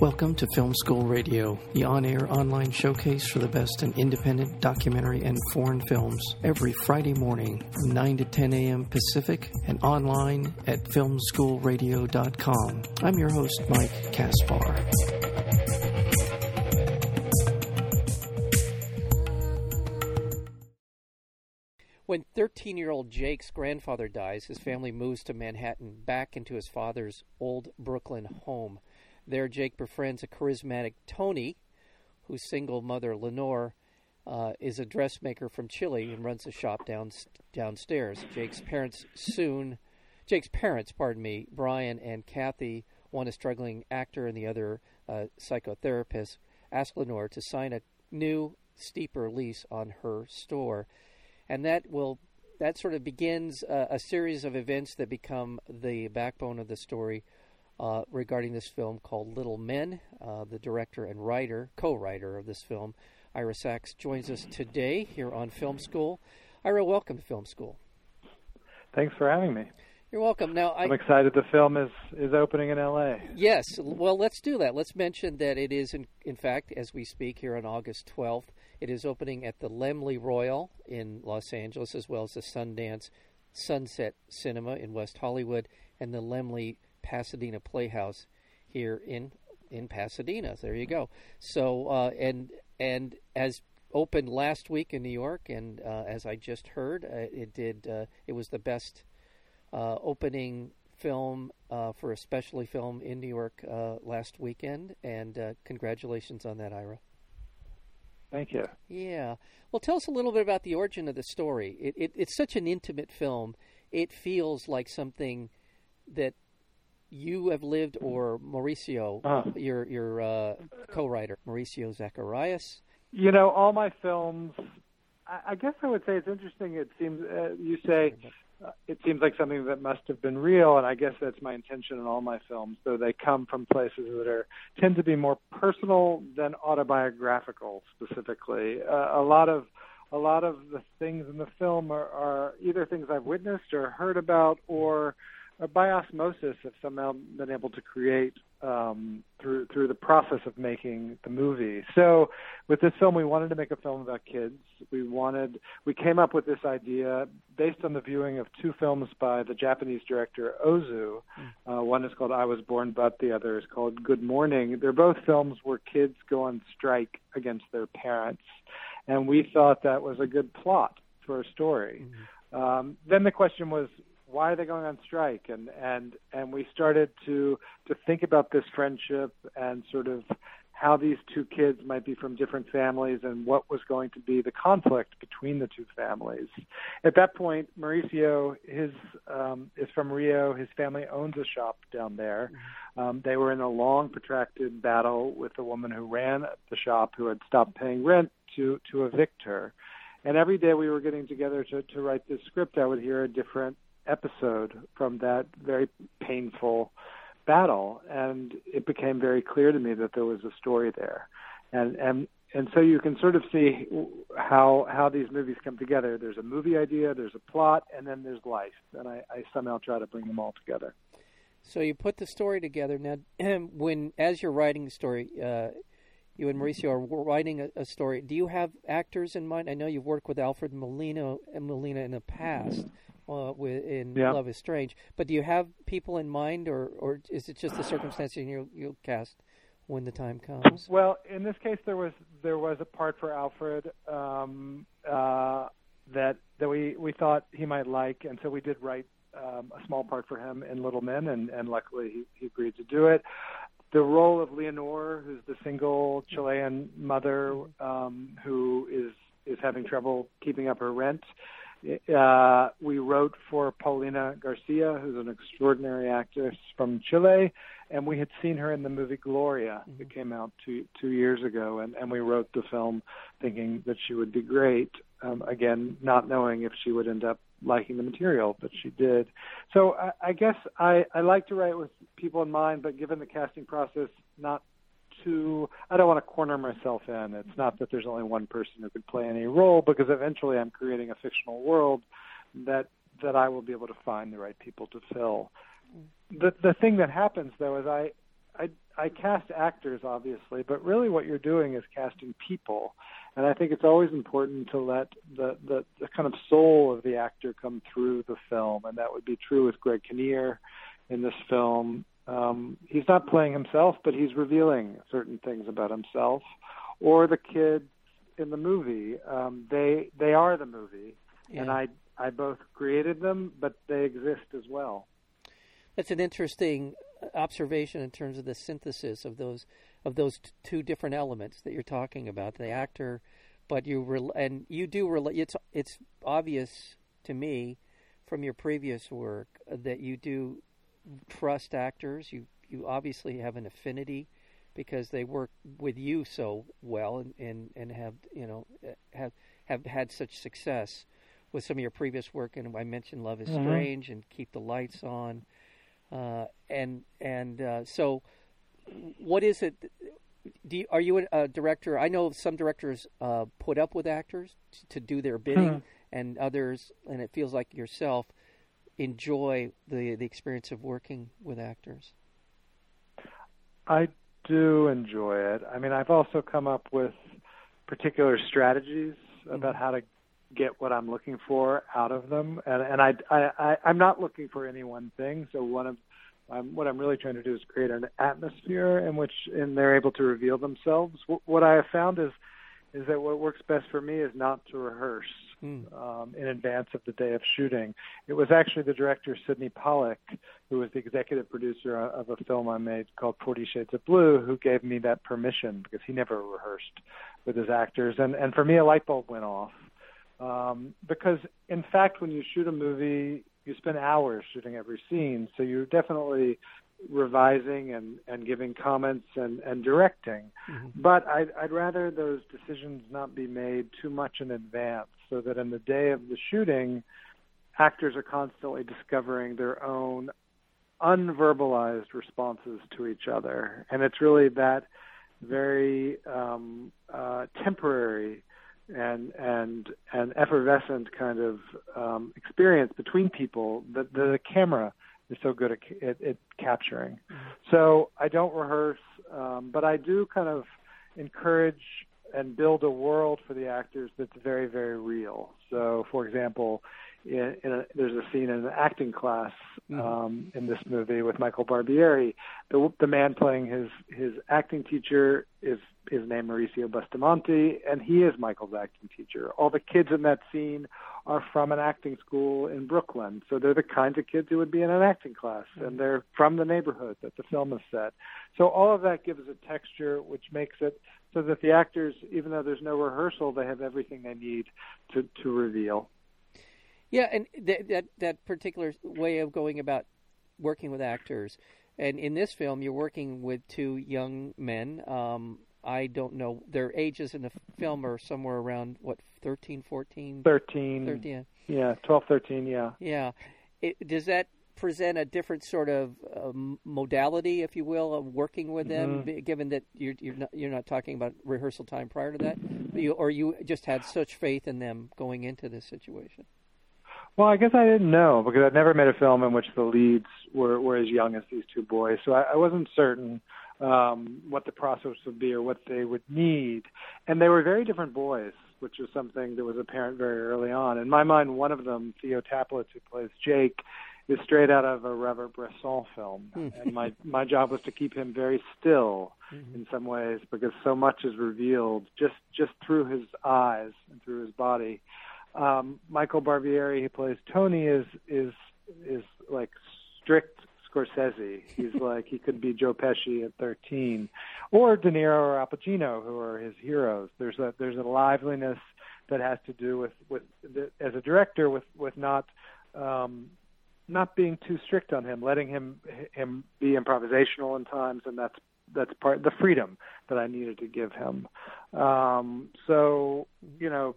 Welcome to Film School Radio, the on air online showcase for the best in independent documentary and foreign films, every Friday morning from 9 to 10 a.m. Pacific and online at filmschoolradio.com. I'm your host, Mike Kaspar. When 13 year old Jake's grandfather dies, his family moves to Manhattan back into his father's old Brooklyn home. There, Jake befriends a charismatic Tony, whose single mother, Lenore, uh, is a dressmaker from Chile and runs a shop down, downstairs. Jake's parents soon, Jake's parents, pardon me, Brian and Kathy, one a struggling actor and the other a psychotherapist, ask Lenore to sign a new, steeper lease on her store, and that will that sort of begins a series of events that become the backbone of the story uh, regarding this film called Little Men. Uh, the director and writer, co-writer of this film, Ira Sachs, joins us today here on Film School. Ira, welcome to Film School. Thanks for having me. You're welcome. Now I, am excited the film is is opening in L.A. Yes. Well, let's do that. Let's mention that it is in, in fact as we speak here on August 12th. It is opening at the Laemmle Royal in Los Angeles, as well as the Sundance Sunset Cinema in West Hollywood and the Laemmle Pasadena Playhouse here in in Pasadena. There you go. So uh, and and as opened last week in New York, and uh, as I just heard, uh, it did. Uh, it was the best uh, opening film uh, for a specialty film in New York last weekend. And congratulations on that, Ira. Thank you. Yeah. Well, tell us a little bit about the origin of the story. It, it, it's such an intimate film. It feels like something that you have lived, or Mauricio, uh-huh. your your uh, co-writer, Mauricio Zacharias. You know, all my films. I, I guess I would say it's interesting. It seems uh, you say uh, it seems like something that must have been real, and I guess that's my intention in all my films. Though they come from places that are tend to be more personal than autobiographical. Specifically, uh, a lot of a lot of the things in the film are, are either things I've witnessed or heard about, or by osmosis have somehow been able to create um, through through the process of making the movie. So with this film, we wanted to make a film about kids. We wanted we came up with this idea based on the viewing of two films by the Japanese director Ozu. Mm. Uh, one is called I Was Born But, the other is called Good Morning. They're both films where kids go on strike against their parents, and we thought that was a good plot for a story. Mm-hmm. Um, then the question was, why are they going on strike and and and we started to to think about this friendship and sort of how these two kids might be from different families and what was going to be the conflict between the two families. At that point, Mauricio his um, is from Rio. His family owns a shop down there. Mm-hmm. Um, they were in a long, protracted battle with the woman who ran the shop, who had stopped paying rent to to evict her. And every day we were getting together to, to write this script, I would hear a different episode from that very painful battle, and it became very clear to me that there was a story there, and and and so you can sort of see how how these movies come together. There's a movie idea, there's a plot, and then there's life, and I, I somehow try to bring them all together. So you put the story together now. When as you're writing the story, uh, you and Mauricio are writing a, a, story. Do you have actors in mind? I know you've worked with Alfred Molina and Molina in the past uh, with, in yeah. Love is Strange. But do you have people in mind, or or is it just the circumstances you'll, you'll cast when the time comes? Well, in this case, there was there was a part for Alfred um, uh, that that we we thought he might like, and so we did write um, a small part for him in Little Men, and, and luckily he, he agreed to do it. The role of Leonore, who's the single Chilean mother um, who is is having trouble keeping up her rent, uh, we wrote for Paulina Garcia, who's an extraordinary actress from Chile, and we had seen her in the movie Gloria mm-hmm. that came out two two years ago, and, and we wrote the film thinking that she would be great. Um, again, not knowing if she would end up liking the material, but she did. So I, I guess I, I like to write with people in mind, but given the casting process, not to I don't want to corner myself in. It's not that there's only one person who could play any role because eventually I'm creating a fictional world that that I will be able to find the right people to fill. The the thing that happens though is I I I cast actors obviously, but really what you're doing is casting people. And I think it's always important to let the, the, the kind of soul of the actor come through the film, and that would be true with Greg Kinnear in this film. Um, he's not playing himself, but he's revealing certain things about himself. Or the kids in the movie, um, they they are the movie, yeah. and I I both created them, but they exist as well. That's an interesting observation in terms of the synthesis of those of those t- two different elements that you're talking about, the actor, but you re- and you do relate. It's it's obvious to me from your previous work that you do trust actors. You you obviously have an affinity because they work with you so well and, and, and have you know have have had such success with some of your previous work. And I mentioned Love Is mm-hmm. Strange and Keep the Lights On, uh, and and uh, so what is it? You, are you a, director? I know some directors uh, put up with actors to, to do their bidding, hmm. and others, and it feels like yourself, enjoy the the experience of working with actors. I do enjoy it. I mean, I've also come up with particular strategies mm-hmm. about how to get what I'm looking for out of them, and and I I, I I'm not looking for any one thing. So one of um, what I'm really trying to do is create an atmosphere in which and they're able to reveal themselves. W- what I have found is is that what works best for me is not to rehearse mm. um, in advance of the day of shooting. It was actually the director Sydney Pollack, who was the executive producer of a film I made called Forty Shades of Blue, who gave me that permission because he never rehearsed with his actors, and and for me a light bulb went off. Um, because in fact, when you shoot a movie, you spend hours shooting every scene, so you're definitely revising and, and giving comments and, and directing. Mm-hmm. But I'd, I'd rather those decisions not be made too much in advance so that in the day of the shooting, actors are constantly discovering their own unverbalized responses to each other. And it's really that very um, uh, temporary and and and effervescent kind of um, experience between people that the camera is so good at, at, at capturing. Mm-hmm. So I don't rehearse, um, but I do kind of encourage and build a world for the actors that's very very real. So, for example, in, in a, there's a scene in an acting class mm-hmm. um, in this movie with Michael Barbieri. The, the man playing his his acting teacher is is named Mauricio Bustamante, and he is Michael's acting teacher. All the kids in that scene are from an acting school in Brooklyn, so they're the kinds of kids who would be in an acting class, mm-hmm. and they're from the neighborhood that the film is set. So all of that gives a texture which makes it so that the actors, even though there's no rehearsal, they have everything they need to to reveal. Yeah, and th- that that particular way of going about working with actors, and in this film, you're working with two young men. Um, I don't know their ages in the film are somewhere around what 13, 14? 13. 13. Yeah, 12, 13, yeah. Yeah. It, does that present a different sort of uh, modality, if you will, of working with them, mm-hmm. given that you're you're not, you're not talking about rehearsal time prior to that, you, or you just had such faith in them going into this situation? Well, I guess I didn't know because I'd never made a film in which the leads were, were as young as these two boys, so I, I wasn't certain um, what the process would be or what they would need. And they were very different boys, which was something that was apparent very early on. In my mind, one of them, Theo Taplitz, who plays Jake, is straight out of a Robert Bresson film, hmm. and my my job was to keep him very still mm-hmm. in some ways because so much is revealed just just through his eyes and through his body um, Michael Barbieri, who plays Tony, is is is like strict Scorsese. He's like he could be Joe Pesci at 13, or De Niro or Al Pacino, who are his heroes. There's a there's a liveliness that has to do with with the, as a director with with not um, not being too strict on him, letting him him be improvisational in times, and that's that's part the freedom that I needed to give him. Um, so you know,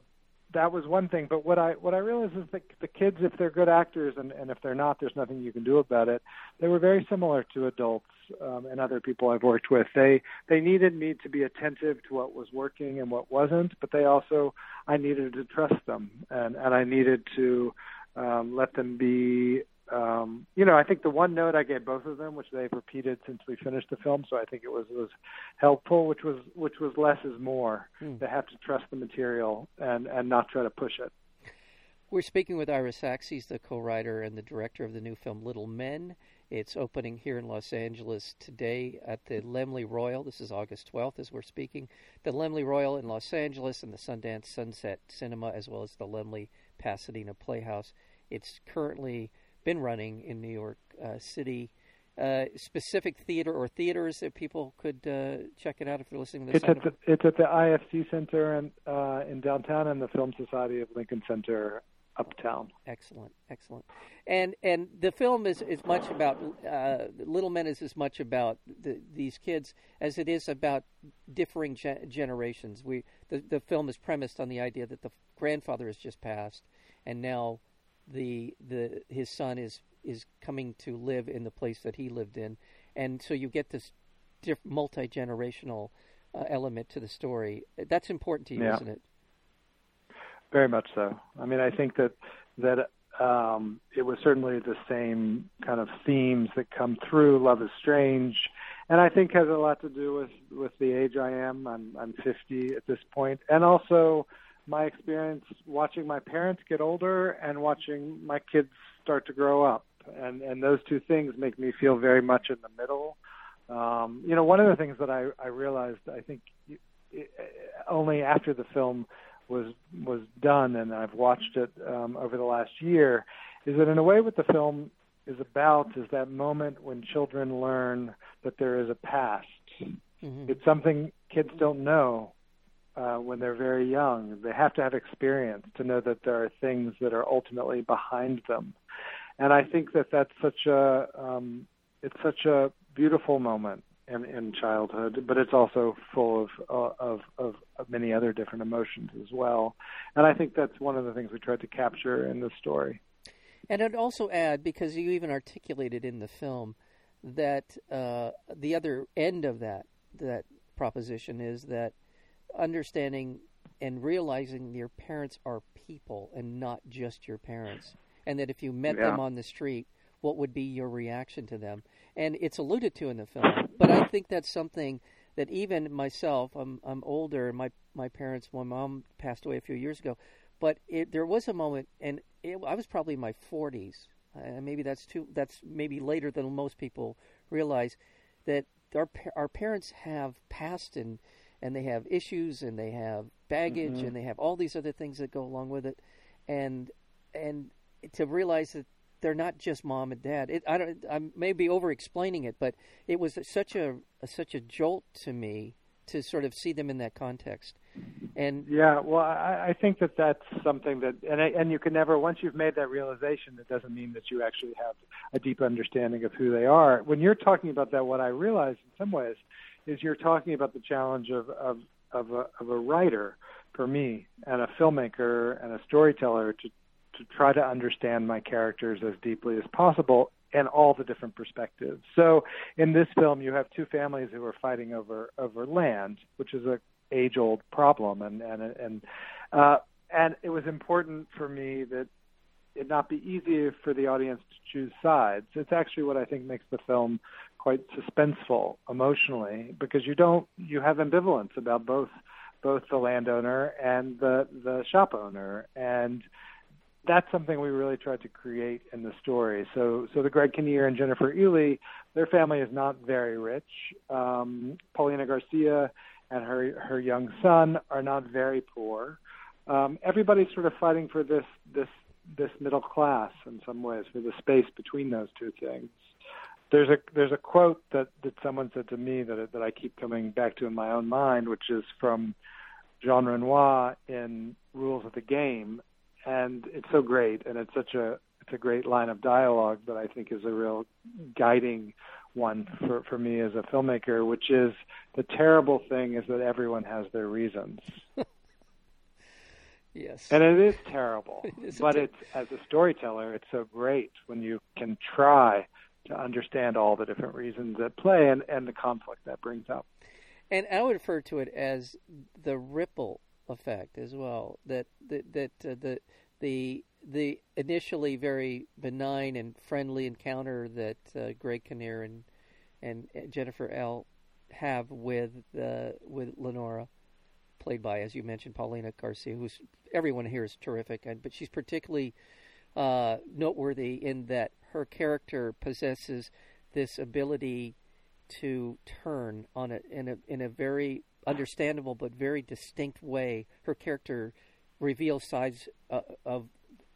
that was one thing. But what I what I realized is that the kids, if they're good actors, and and if they're not, there's nothing you can do about it. They were very similar to adults um, and other people I've worked with. They they needed me to be attentive to what was working and what wasn't, but they also I needed to trust them, and and I needed to um, let them be um, you know, I think the one note I gave both of them, which they've repeated since we finished the film, so I think it was was helpful, which was which was less is more. Mm. They have to trust the material and and not try to push it. We're speaking with Ira Sachs. He's the co-writer and the director of the new film Little Men. It's opening here in Los Angeles today at the Laemmle Royal. This is August 12th as we're speaking. The Laemmle Royal in Los Angeles and the Sundance Sunset Cinema, as well as the Laemmle Pasadena Playhouse. It's currently been running in New York uh, City. Uh, specific theater or theaters that people could uh, check it out if they're listening to this. It's at the, it's at the IFC Center in, uh, in downtown and the Film Society of Lincoln Center uptown. Excellent, excellent. And and the film is is much about uh, Little Men is as much about the, these kids as it is about differing ge- generations. We the the film is premised on the idea that the grandfather has just passed, and now the the his son is is coming to live in the place that he lived in, and so you get this multi generational uh, element to the story. That's important to you, yeah. isn't it? Very much so. I mean, I think that that um, it was certainly the same kind of themes that come through. Love is strange, and I think has a lot to do with with the age I am. I'm I'm 50 at this point, and also my experience watching my parents get older and watching my kids start to grow up, and and those two things make me feel very much in the middle. Um, you know, one of the things that I I realized I think only after the film was was done, and I've watched it um, over the last year, is that in a way what the film is about is that moment when children learn that there is a past. Mm-hmm. It's something kids don't know uh, when they're very young. They have to have experience to know that there are things that are ultimately behind them, and I think that that's such a um, it's such a beautiful moment in, in childhood, but it's also full of, uh, of, of of many other different emotions as well. And I think that's one of the things we tried to capture in the story. And I'd also add, because you even articulated in the film, that uh, the other end of that that proposition is that understanding and realizing your parents are people and not just your parents, and that if you met yeah. them on the street, what would be your reaction to them? and it's alluded to in the film. But I think that's something that even myself, I'm I'm older. My my parents, my mom passed away a few years ago, but it, there was a moment, and it, I was probably in my 40s. Uh, maybe that's too. That's maybe later than most people realize that our our parents have passed and and they have issues and they have baggage mm-hmm. and they have all these other things that go along with it, and and to realize that they're not just mom and dad. It, I don't. I may be over explaining it, but it was such a, a, such a jolt to me to sort of see them in that context. And yeah, well, I, I think that that's something that, and and you can never once you've made that realization, that doesn't mean that you actually have a deep understanding of who they are. When you're talking about that, what I realized in some ways is you're talking about the challenge of of of a, of a writer for me and a filmmaker and a storyteller to to try to understand my characters as deeply as possible and all the different perspectives. So in this film, you have two families who are fighting over over land, which is a age old problem, and and and uh, and it was important for me that it not be easy for the audience to choose sides. It's actually what I think makes the film quite suspenseful emotionally because you don't you have ambivalence about both both the landowner and the the shop owner and that's something we really tried to create in the story. So, so the Greg Kinnear and Jennifer Ehle, their family is not very rich. Um, Paulina Garcia and her her young son are not very poor. Um, everybody's sort of fighting for this this this middle class in some ways, for the space between those two things. There's a there's a quote that that someone said to me that that I keep coming back to in my own mind, which is from Jean Renoir in Rules of the Game, and it's so great, and it's such a it's a great line of dialogue that I think is a real guiding one for for me as a filmmaker, which is the terrible thing is that everyone has their reasons. yes, and it is terrible, it but ter- it's as a storyteller, it's so great when you can try to understand all the different reasons at play and and the conflict that brings up. And I would refer to it as the ripple effect as well. That that that uh, the the the initially very benign and friendly encounter that uh, Greg Kinnear and and Jennifer Ehle have with uh, with Lenora, played by as you mentioned Paulina Garcia, who's everyone here is terrific, and, but she's particularly uh, noteworthy in that her character possesses this ability to turn on it in a in a very understandable but very distinct way. Her character reveals sides uh, of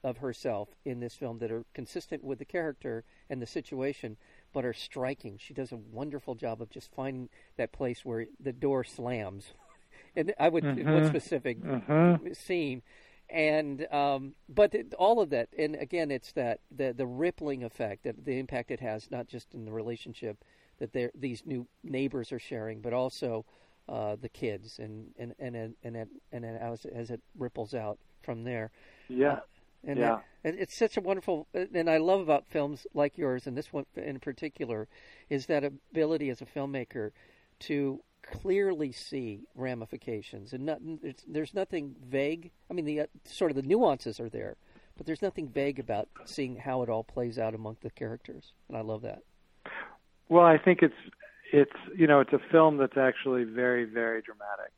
of herself in this film that are consistent with the character and the situation, but are striking. She does a wonderful job of just finding that place where the door slams. and I would mm-hmm. one specific mm-hmm. scene and um, but it, all of that, and again, it's that the the rippling effect, that the impact it has, not just in the relationship that these new neighbors are sharing, but also uh, the kids, and and and and and, and as, as it ripples out from there. Yeah. Uh, and yeah. That, it's such a wonderful, and I love about films like yours, and this one in particular, is that ability as a filmmaker to clearly see ramifications, and not, there's nothing vague. I mean, the uh, sort of the nuances are there, but there's nothing vague about seeing how it all plays out among the characters, and I love that. Well, I think it's it's you know it's a film that's actually very very dramatic.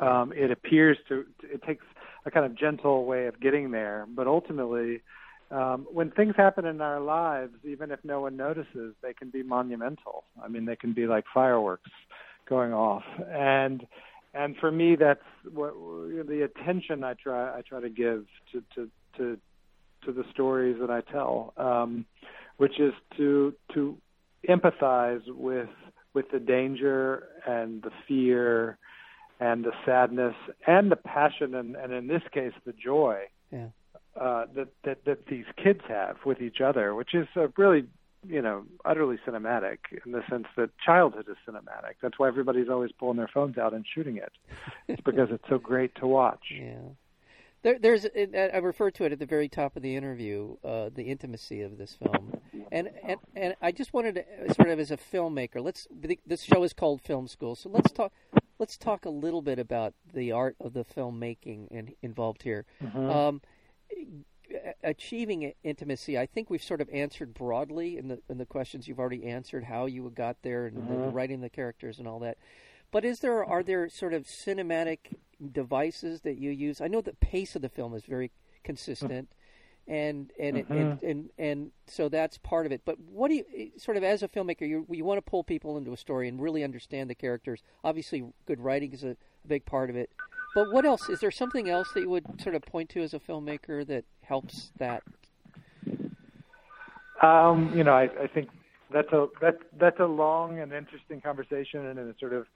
Um, it appears to it takes a kind of gentle way of getting there, but ultimately. Um, when things happen in our lives, even if no one notices, they can be monumental. I mean, they can be like fireworks going off and and for me that's what the attention I try I try to give to to to to the stories that I tell um which is to to empathize with with the danger and the fear and the sadness and the passion and, and in this case the joy yeah. uh, that, that that these kids have with each other, which is a really you know, utterly cinematic in the sense that childhood is cinematic. That's why everybody's always pulling their phones out and shooting it. It's because it's so great to watch. Yeah. There, there's, I referred to it at the very top of the interview, uh, the intimacy of this film, and, and and I just wanted to sort of as a filmmaker. Let's this show is called Film School, so let's talk. Let's talk a little bit about the art of the filmmaking in, involved here. Mm-hmm. Um, achieving intimacy, I think we've sort of answered broadly in the in the questions you've already answered how you got there and mm-hmm. the, writing the characters and all that. But is there are there sort of cinematic devices that you use? I know the pace of the film is very consistent, and and, mm-hmm. it, and and and so that's part of it. But what do you sort of as a filmmaker you you want to pull people into a story and really understand the characters? Obviously, good writing is a, a big part of it. But what else? Is there something else that you would sort of point to as a filmmaker that helps that? Um, you know, I, I think that's a that's that's a long and interesting conversation, and it's sort of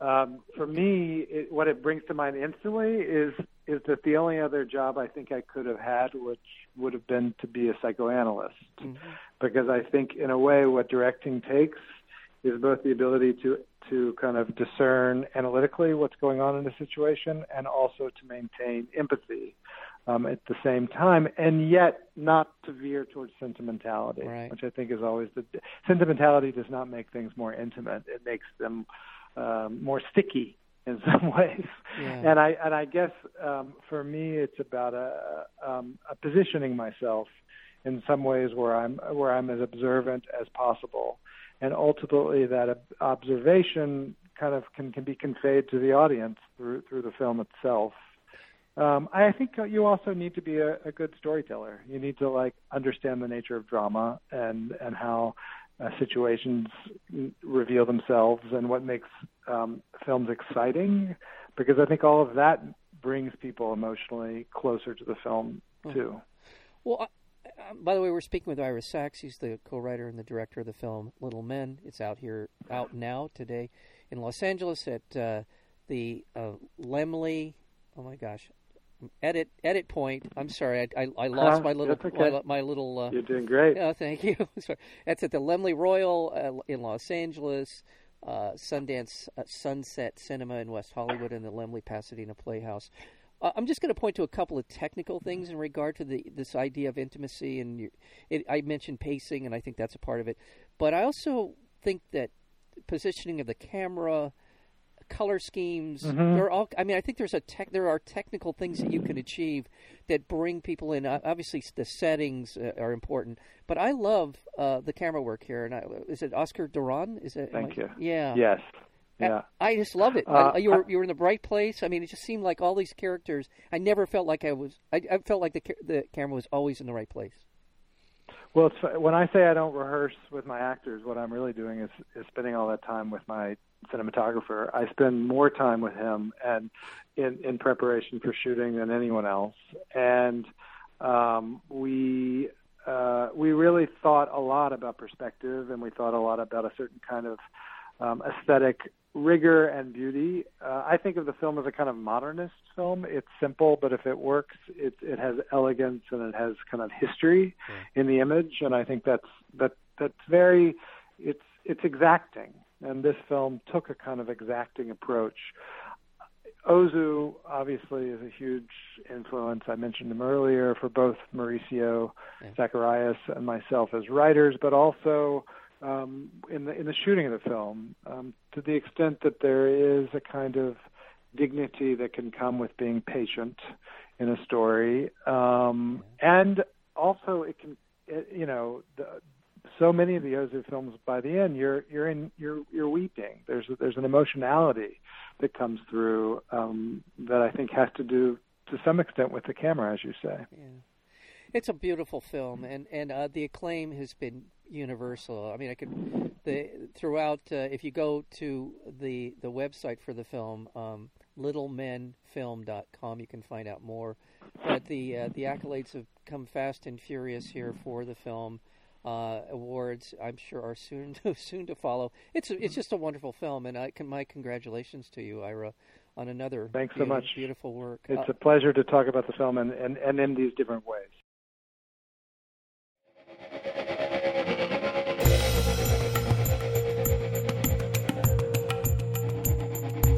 um, for me, it, what it brings to mind instantly is is that the only other job I think I could have had, which would have been to be a psychoanalyst, mm-hmm. because I think in a way what directing takes is both the ability to to kind of discern analytically what's going on in the situation and also to maintain empathy um, at the same time, and yet not to veer towards sentimentality, right. which I think is always the sentimentality does not make things more intimate; it makes them um, more sticky in some ways. Yeah. And I and I guess um, for me, it's about a, um, a positioning myself in some ways where I'm where I'm as observant as possible and ultimately that observation kind of can, can be conveyed to the audience through through the film itself. Um, I think you also need to be a, a good storyteller. You need to like understand the nature of drama and and how uh, situations reveal themselves and what makes um, films exciting. Because I think all of that brings people emotionally closer to the film too. Well, um, by the way, we're speaking with Ira Sachs. He's the co-writer and the director of the film Little Men. It's out here, out now today in Los Angeles at uh, the uh, Laemmle. Oh my gosh, edit edit point. I'm sorry, I, I, I lost uh, my little okay. my, my, little. Uh, You're doing great. Yeah, thank you. That's at the Laemmle Royal uh, in Los Angeles. Uh, Sundance uh, Sunset Cinema in West Hollywood and the Laemmle Pasadena Playhouse. Uh, I'm just going to point to a couple of technical things in regard to the this idea of intimacy, and it, I mentioned pacing, and I think that's a part of it. But I also think that positioning of the camera, color schemes. Mhm. There are all. I mean, I think there's a tech. There are technical things that you can achieve that bring people in. Uh, Obviously, the settings uh, are important, but I love uh, the camera work here. And I, is it Oscar Duran? Is it? Thank I- you. Yeah. Yes. I- Yeah. I, just love it. Uh, I, you were you were in the right place. I mean, it just seemed like all these characters. I never felt like I was. I, I felt like the the camera was always in the right place. Well, it's, when I say I don't rehearse with my actors, what I'm really doing is is spending all that time with my cinematographer. I spend more time with him and in in preparation for shooting than anyone else. And um, we uh, we really thought a lot about perspective, and we thought a lot about a certain kind of um, aesthetic rigor and beauty. Uh, I think of the film as a kind of modernist film. It's simple, but if it works, it it has elegance and it has kind of history in the image, and I think that's that that's very it's it's exacting. And this film took a kind of exacting approach. Ozu obviously is a huge influence. I mentioned him earlier for both Mauricio Yeah. Zacharias and myself as writers, but also um, in the in the shooting of the film, um, to the extent that there is a kind of dignity that can come with being patient in a story, um, and also it can, it, you know, the, so many of the Ozu films by the end you're you're in you're you're weeping. There's there's an emotionality that comes through um, that I think has to do to some extent with the camera, as you say. Yeah. It's a beautiful film, and and uh, the acclaim has been universal. I mean, I could the throughout. Uh, if you go to the the website for the film, um, littlemenfilm.com, you can find out more. But the uh, the accolades have come fast and furious here for the film. Uh, awards, I'm sure, are soon to, soon to follow. It's a, it's just a wonderful film, and I can, my congratulations to you, Ira, on another Thanks so much. beautiful work. It's Uh, a pleasure to talk about the film and, and, and in these different ways.